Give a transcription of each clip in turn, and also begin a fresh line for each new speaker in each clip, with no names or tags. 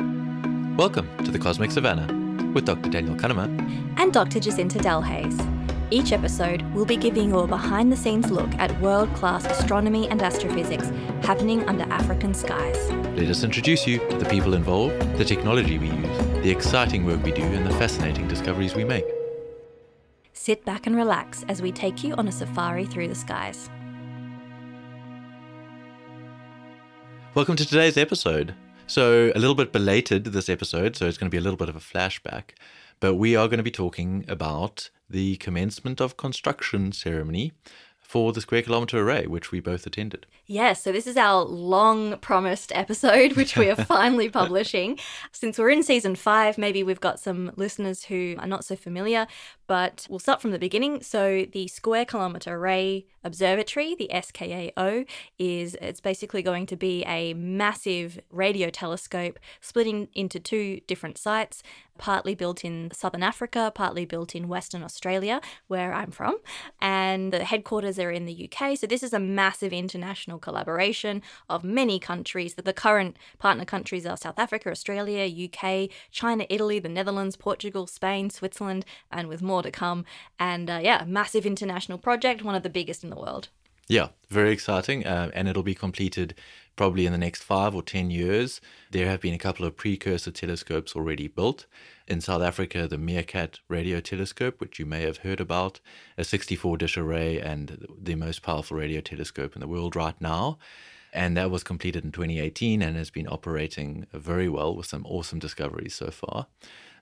Welcome to the Cosmic Savannah with Dr. Daniel Cunnama.
and Dr. Jacinta Delhaize. Each episode, we'll be giving you a behind the scenes look at world class astronomy and astrophysics happening under African skies.
Let us introduce you to the people involved, the technology we use, the exciting work we do, and the fascinating discoveries we make.
Sit back and relax as we take you on a safari through the skies.
Welcome to today's episode. So, a little bit belated this episode, so it's going to be a little bit of a flashback, but we are going to be talking about the commencement of construction ceremony for the Square Kilometre Array, which we both attended.
Yes, so this is our long promised episode, which we are finally publishing. Since we're in season five, maybe we've got some listeners who are not so familiar, but we'll start from the beginning. So the Square Kilometre Array Observatory, the SKAO, is it's basically going to be a massive radio telescope splitting into two different sites, partly built in southern Africa, partly built in Western Australia, where I'm from, and the headquarters are in the UK. So this is a massive international collaboration of many countries. That the current partner countries are South Africa, Australia, UK, China, Italy, the Netherlands, Portugal, Spain, Switzerland, and with more to come. And uh, yeah, massive international project, one of the biggest in the world.
Yeah, very exciting. Uh, and it'll be completed probably in the next five or 10 years. There have been a couple of precursor telescopes already built. In South Africa, the Meerkat radio telescope, which you may have heard about, a 64 dish array and the most powerful radio telescope in the world right now. And that was completed in 2018 and has been operating very well with some awesome discoveries so far.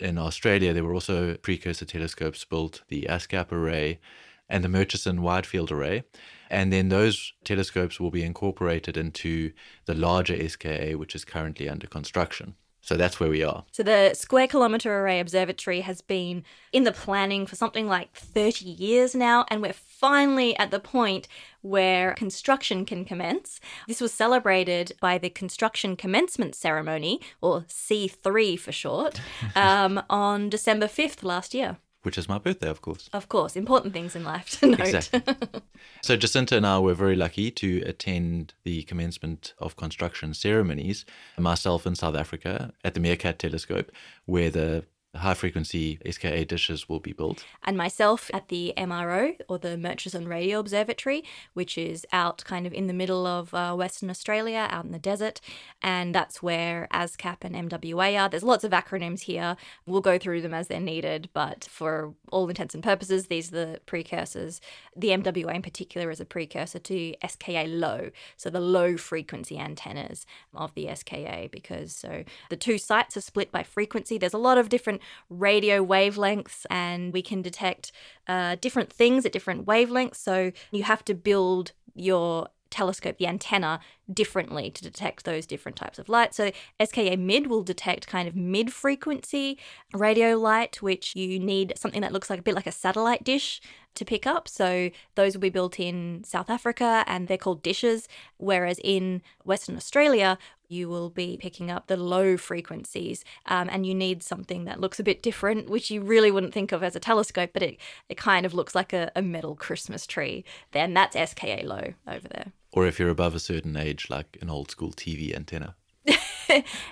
In Australia, there were also precursor telescopes built, the ASKAP array and the Murchison Wide Field Array. And then those telescopes will be incorporated into the larger SKA, which is currently under construction. So that's where we are.
So the Square Kilometre Array Observatory has been in the planning for something like 30 years now, and we're finally at the point where construction can commence. This was celebrated by the Construction Commencement Ceremony, or C3 for short, um, on December 5th last year.
Which is my birthday, of course.
Of course, important things in life to note.
Exactly. so Jacinta and I were very lucky to attend the commencement of construction ceremonies, myself in South Africa at the Meerkat Telescope, where the high frequency SKA dishes will be built.
and myself at the MRO or the Murchison Radio Observatory, which is out kind of in the middle of uh, Western Australia, out in the desert. And that's where ASKAP and MWA are. There's lots of acronyms here. We'll go through them as they're needed, but for all intents and purposes, these are the precursors. The MWA in particular is a precursor to SKA low, so the low frequency antennas of the SKA, because so the two sites are split by frequency. There's a lot of different radio wavelengths, and we can detect uh, different things at different wavelengths. So you have to build your telescope, the antenna, differently to detect those different types of light. So SKA mid will detect kind of mid frequency radio light, which you need something that looks like a bit like a satellite dish to pick up. So those will be built in South Africa and they're called dishes. Whereas in Western Australia, you will be picking up the low frequencies um, and you need something that looks a bit different, which you really wouldn't think of as a telescope, but it, it kind of looks like a, a metal Christmas tree. Then that's SKA low over there.
Or if you're above a certain age, like an old school TV antenna.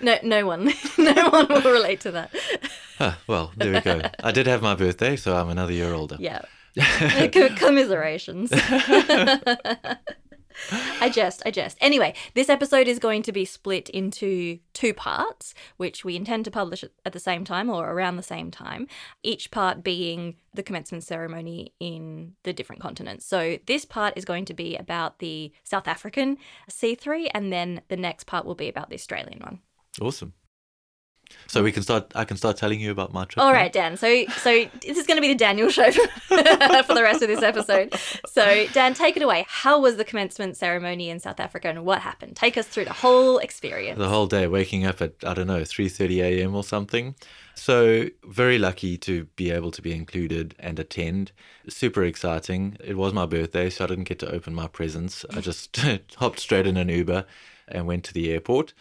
No, no one, no one will relate to that.
Huh, well, there we go. I did have my birthday, so I'm another year older.
Yeah. Com- commiserations. I jest, I jest. Anyway, this episode is going to be split into two parts, which we intend to publish at- the same time or around the same time, each part being the commencement ceremony in the different continents. So, this part is going to be about the South African C3, and then the next part will be about the Australian one.
Awesome. So we can start. I can start telling you about my trip.
All right, Dan. So, so this is going to be the Daniel show for the rest of this episode. So, Dan, take it away. How was the commencement ceremony in South Africa, and what happened? Take us through the whole experience.
the whole day waking up at i don't know 3.30 a.m or something so very lucky to be able to be included and attend super exciting it was my birthday so i didn't get to open my presents i just hopped straight in an uber and went to the airport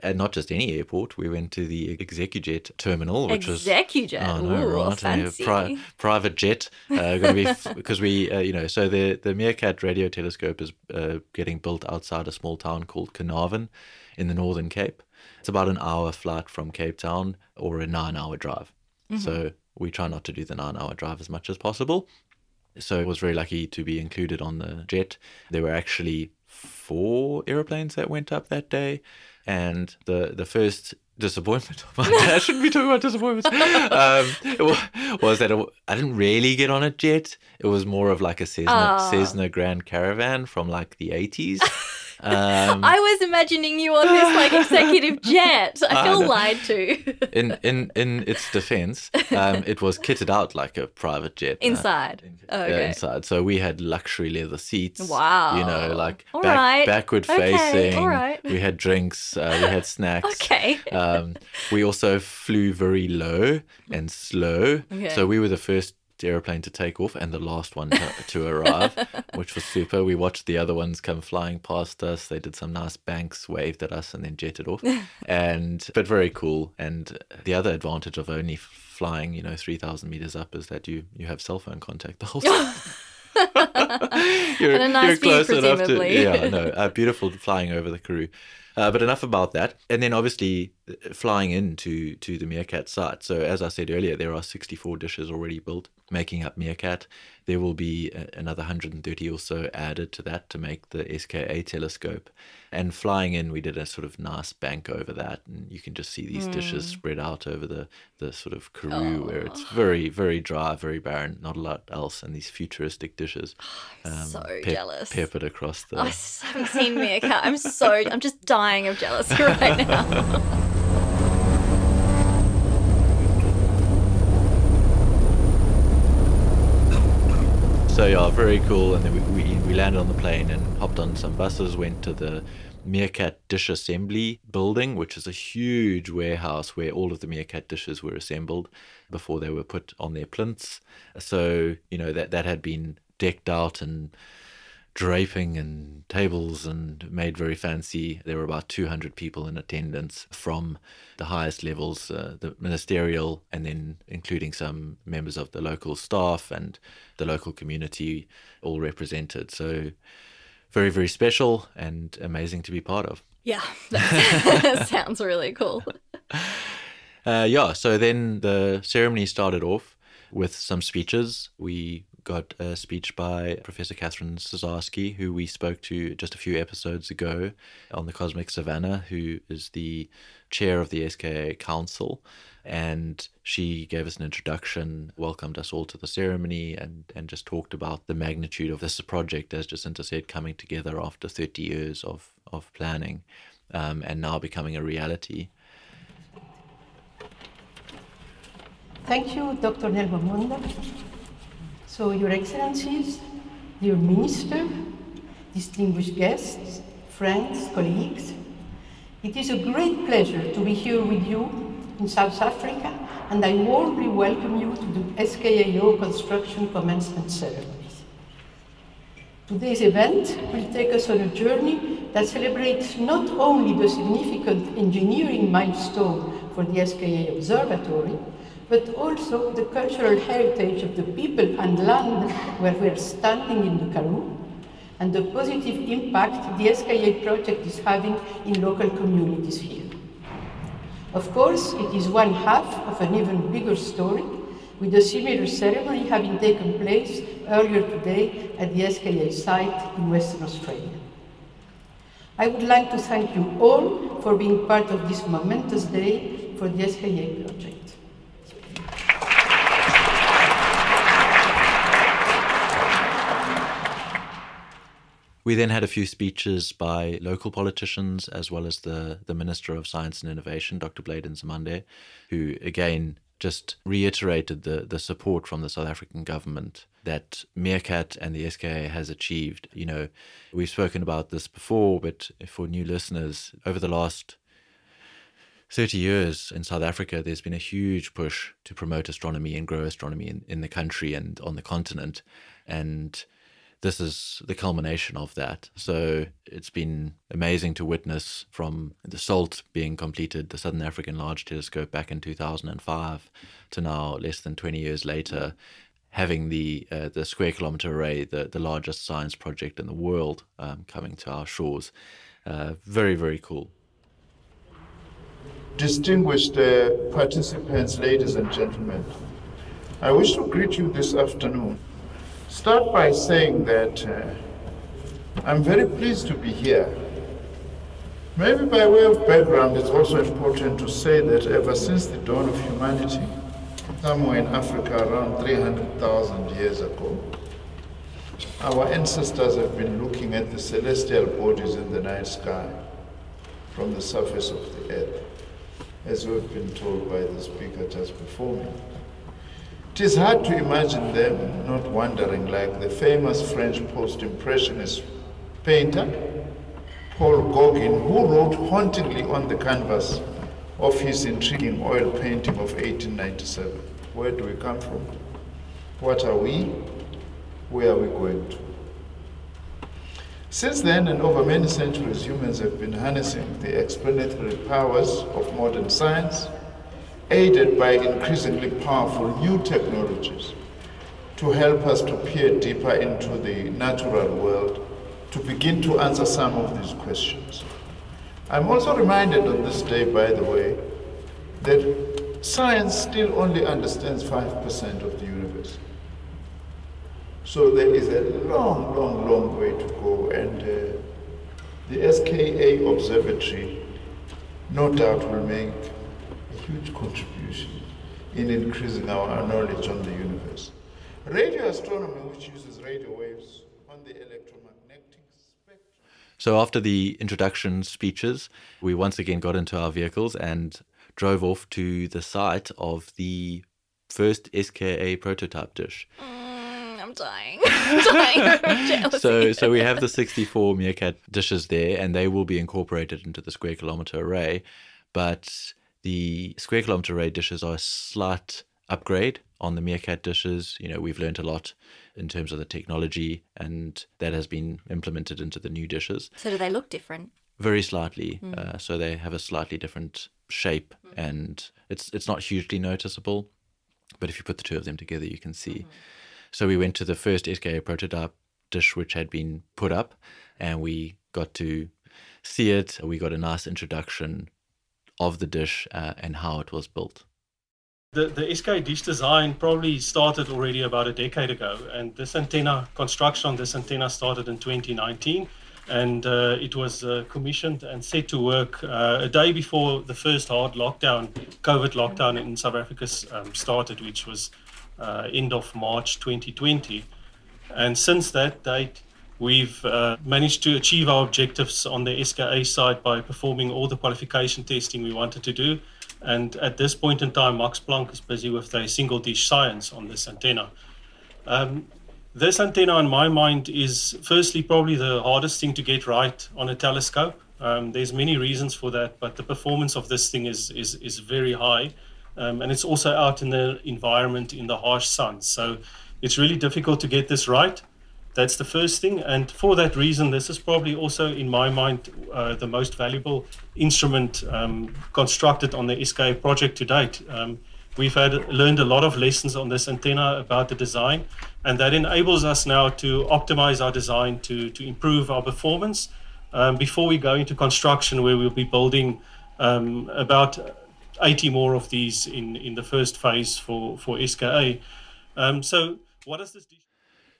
And not just any airport, we went to the Execujet terminal, which was
Execujet.
Oh no,
Ooh,
right?
Fancy.
pri- private jet. Uh, going to be because we, uh, you know, so the the Meerkat radio telescope is uh, getting built outside a small town called Carnarvon in the Northern Cape. It's about an hour flight from Cape Town or a nine-hour drive. So we try not to do the nine-hour drive as much as possible. So I was very lucky to be included on the jet. There were actually four aeroplanes that went up that day, and the the first disappointment I shouldn't be talking about disappointments um, was that it, I didn't really get on a jet. It was more of like a Cessna,
Oh.
Cessna Grand Caravan from like the eighties. Um,
I was imagining you on this like executive jet. I
I
feel
know.
lied to.
in in in its defense, um, it was kitted out like a private jet. uh,
Inside.
uh,
Okay.
inside. So we had luxury leather seats.
Wow.
You know, like
All
back,
right.
backward
Okay,
facing.
all right.
We had drinks. Uh, we had snacks.
Okay.
Um, we also flew very low and slow.
Okay.
So we were the first airplane to take off and the last one to, to arrive, which was super. We watched the other ones come flying past us. They did some nice banks, waved at us, and then jetted off. and but very cool. And the other advantage of only flying, you know, three thousand meters up is that you you have cell phone contact the whole time. you're,
And a nice view, presumably.
yeah, no, uh, beautiful flying over the Karoo. Uh, but enough about that. And then obviously uh, flying into to the Meerkat site. So as I said earlier, there are 64 dishes already built, making up Meerkat. There will be another 130 or so added to that to make the SKA telescope. And flying in, we did a sort of nice bank over that, and you can just see these dishes
Hmm.
spread out over the the sort of Karoo, where it's very very dry, very barren, not a lot else, and these futuristic dishes. um,
so
pep-
jealous.
Peppered across the.
I haven't seen Meerkat. I'm so, I'm just dying of jealousy right now.
So yeah, very cool. And then we, we, we landed on the plane and hopped on some buses, went to the Meerkat Dish Assembly building, which is a huge warehouse where all of the Meerkat dishes were assembled before they were put on their plinths. So, you know, that, that had been decked out and draping and tables and made very fancy. There were about 200 people in attendance from the highest levels, uh, the ministerial, and then including some members of the local staff and the local community, all represented. So, very, very special and amazing to be part of.
Yeah, that sounds really cool.
Uh, yeah, so then the ceremony started off with some speeches. We got a speech by Professor Catherine Cesarsky, who we spoke to just a few episodes ago on the Cosmic Savannah, who is the chair of the SKA Council. And she gave us an introduction, welcomed us all to the ceremony, and, and just talked about the magnitude of this project, as Jacinta said, coming together after 30 years of, of planning um, and now becoming a reality.
Thank you, Dr. Nelva Munda. So, Your Excellencies, dear Minister, distinguished guests, friends, colleagues, it is a great pleasure to be here with you in South Africa, and I warmly welcome you to the SKAO construction commencement ceremony. Today's event will take us on a journey that celebrates not only the significant engineering milestone for the SKA Observatory, but also the cultural heritage of the people and land where we are standing in the Karoo, and the positive impact the SKA project is having in local communities here. Of course, it is one half of an even bigger story, with a similar ceremony having taken place earlier today at the SKA site in Western Australia. I would like to thank you all for being part of this momentous day for the SKA project.
We then had a few speeches by local politicians as well as the, the Minister of Science and Innovation, Dr. Blade Nzimande, who again just reiterated the, the support from the South African government that Meerkat and the SKA has achieved. You know, we've spoken about this before, but for new listeners, over the last 30 years in South Africa, there's been a huge push to promote astronomy and grow astronomy in, in the country and on the continent. And this is the culmination of that. So it's been amazing to witness from the SALT being completed, the Southern African Large Telescope back in 2005, to now, less than 20 years later, having the uh, the Square Kilometre Array, the, the largest science project in the world, um, coming to our shores. Uh, very, very cool.
Distinguished uh, participants, ladies and gentlemen, I wish to greet you this afternoon start by saying that uh, I'm very pleased to be here. Maybe by way of background, it's also important to say that ever since the dawn of humanity, somewhere in Africa around 300,000 years ago, our ancestors have been looking at the celestial bodies in the night sky from the surface of the earth, as we've been told by the speaker just before me. It is hard to imagine them not wondering, like the famous French post impressionist painter Paul Gauguin, who wrote hauntingly on the canvas of his intriguing oil painting of 1897 Where do we come from? What are we? Where are we going to? Since then, and over many centuries, humans have been harnessing the explanatory powers of modern science aided by increasingly powerful new technologies to help us to peer deeper into the natural world to begin to answer some of these questions. I'm also reminded on this day, by the way, that science still only understands 5% of the universe. So there is a long, long, long way to go, and uh, the SKA Observatory no doubt will make huge contribution in increasing our knowledge on the universe. Radio astronomy, which uses radio waves on the electromagnetic spectrum.
So, after the introduction speeches, we once again got into our vehicles and drove off to the site of the first SKA prototype dish.
Mm, I'm dying. I'm dying.
so, so we have the 64 Meerkat dishes there, and they will be incorporated into the square kilometer array. But the square kilometer array dishes are a slight upgrade on the Meerkat dishes. You know, we've learned a lot in terms of the technology, and that has been implemented into the new dishes.
So, do they look different?
Very slightly. Mm. Uh, so they have a slightly different shape, mm. and it's it's not hugely noticeable. But if you put the two of them together, you can see. Mm. So we went to the first SKA prototype dish, which had been put up, and we got to see it. We got a nice introduction of the dish uh, and how it was built?
The, the SK dish design probably started already about a decade ago, and this antenna construction on this antenna started in 2019, and uh, it was uh, commissioned and set to work uh, a day before the first hard lockdown, COVID lockdown in South Africa um, started, which was uh, end of March 2020, and since that date, We've uh, managed to achieve our objectives on the SKA side by performing all the qualification testing we wanted to do. And at this point in time, Max Planck is busy with a single dish science on this antenna. Um, this antenna, in my mind, is firstly probably the hardest thing to get right on a telescope. Um, there's many reasons for that, but the performance of this thing is is, is very high, um, and it's also out in the environment in the harsh sun. So it's really difficult to get this right. That's the first thing. And for that reason, this is probably also, in my mind, uh, the most valuable instrument um, constructed on the SKA project to date. Um, we've had learned a lot of lessons on this antenna about the design, and that enables us now to optimize our design to, to improve our performance um, before we go into construction, where we'll be building um, about 80 more of these in, in the first phase for, for SKA. Um, so, what does this?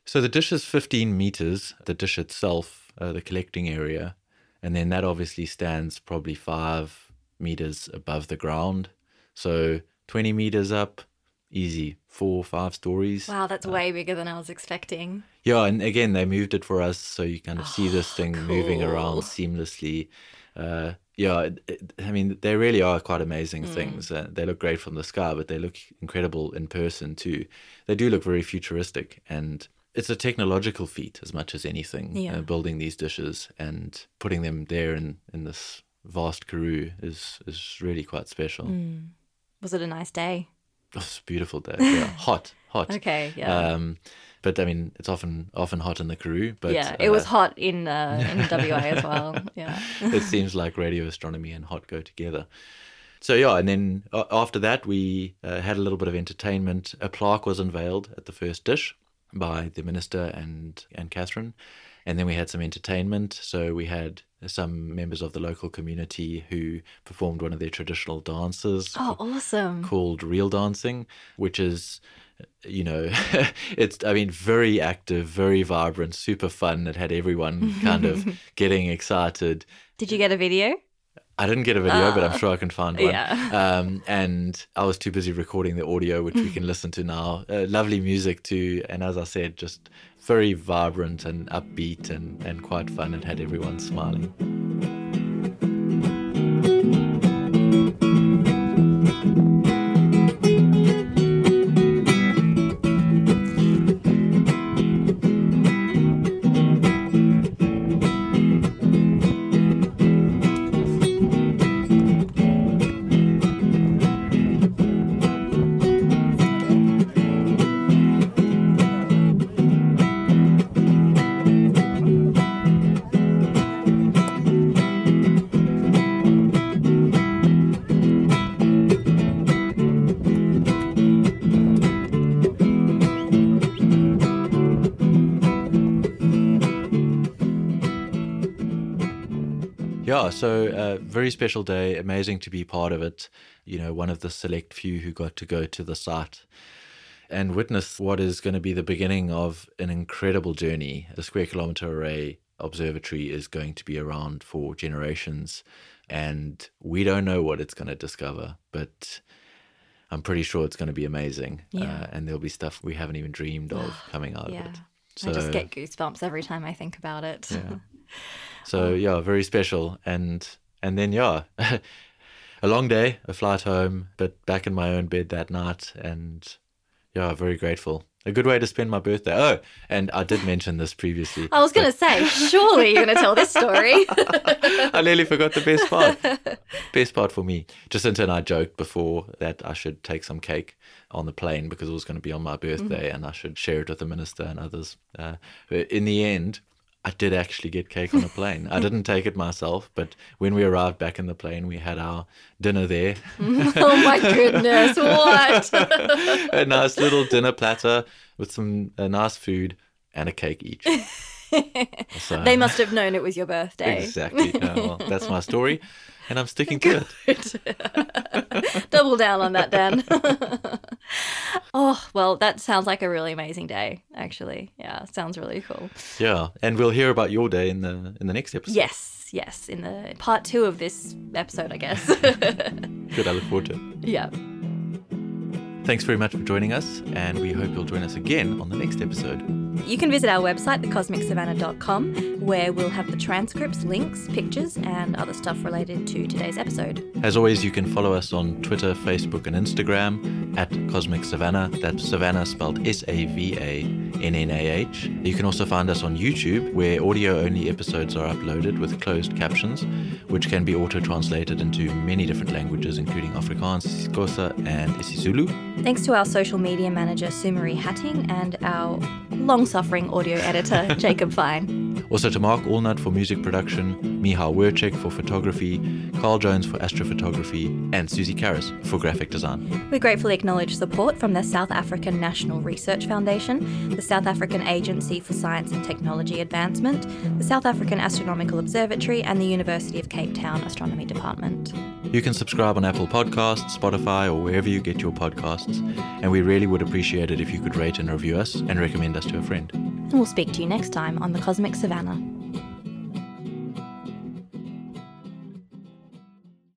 So the dish is 15 meters, the dish itself, uh, the collecting area, and then that obviously stands probably five meters above the ground. So 20 meters up, easy, four or five stories.
Wow, that's uh, way bigger than I was expecting.
Yeah, and again, they moved it for us, so you kind of oh, see this thing cool. moving around seamlessly. Uh, yeah, it, it, I mean, they really are quite amazing mm. things. Uh, they look great from the sky, but they look incredible in person too. They do look very futuristic, and it's a technological feat as much as anything. Uh, yeah. Uh, building these dishes and putting them there in, in this vast Karoo is is really quite special.
Mm. Was it a nice day?
It was a beautiful day. Yeah, hot. hot.
Okay, yeah.
Um, but I mean, it's often often hot in the Karoo. But
yeah, it was
uh,
hot in uh, in WA as well. Yeah.
it seems like radio astronomy and hot go together. So yeah, and then uh, after that, we uh, had a little bit of entertainment. A plaque was unveiled at the first dish by the minister and and Catherine, and then we had some entertainment. So we had some members of the local community who performed one of their traditional dances
Oh, awesome.
called riel dancing, which is you know it's i mean very active very vibrant super fun it had everyone kind of getting excited
Did you get a video?
I didn't get a video, but I'm sure I can find one.
yeah.
Um, and I was too busy recording the audio, which we can listen to now. Uh, lovely music too, and as I said, just very vibrant and upbeat and, and quite fun, and had everyone smiling. Yeah, so uh, very special day. Amazing to be part of it. You know, one of the select few who got to go to the site and witness what is going to be the beginning of an incredible journey. The Square Kilometre Array Observatory is going to be around for generations, and we don't know what it's going to discover, but I'm pretty sure it's going to be amazing.
Yeah.
Uh, and there'll be stuff we haven't even dreamed of coming out
Yeah.
of it.
I just get goosebumps every time I think about it.
Yeah. So yeah, very special. And and then yeah, a long day, a flight home, but back in my own bed that night, and yeah, very grateful. A good way to spend my birthday. Oh, and I did mention this previously.
I was going to say, surely you're going to tell this story.
I nearly forgot the best part. best part for me. Jacinta and I joked before that I should take some cake on the plane because it was going to be on my birthday and I should share it with the minister and others. Uh, in the end, I did actually get cake on a plane. I didn't take it myself, but when we arrived back in the plane, we had our dinner there.
oh my goodness, what?
a nice little dinner platter with some uh, nice food and a cake each. So-
they must have known it was your birthday.
Exactly. Yeah, well, that's my story, and I'm sticking to it.
Double down on that, Dan. oh, well, that sounds like a really amazing day, actually. Yeah, sounds really cool.
Yeah, and we'll hear about your day in the in the next episode.
Yes, yes, in the part two of this episode, I guess.
Good. I look forward to it.
yeah.
Thanks very much for joining us, and we hope you'll join us again on the next episode.
You can visit our website, thecosmicsavannah.com, where we'll have the transcripts, links, pictures, and other stuff related to today's episode.
As always, you can follow us on Twitter, Facebook, and Instagram at Cosmic Savannah. That's Savannah spelled S A V A N N A H. You can also find us on YouTube, where audio only episodes are uploaded with closed captions, which can be auto translated into many different languages, including Afrikaans, Xhosa, and isiZulu.
Thanks to our social media manager, Sumari Hattingh, and our long suffering audio editor, Jacob Fine.
Also to Mark Allnutt for music production, Miha Werchek for photography, Carl Jones for astrophotography, and Susie Karras for graphic design.
We gratefully acknowledge support from the South African National Research Foundation, the South African Agency for Science and Technology Advancement, the South African Astronomical Observatory, and the University of Cape Town Astronomy Department.
You can subscribe on Apple Podcasts, Spotify, or wherever you get your podcasts, and we really would appreciate it if you could rate and review us and recommend us to a friend.
And we'll speak to you next time on the Cosmic Savannah.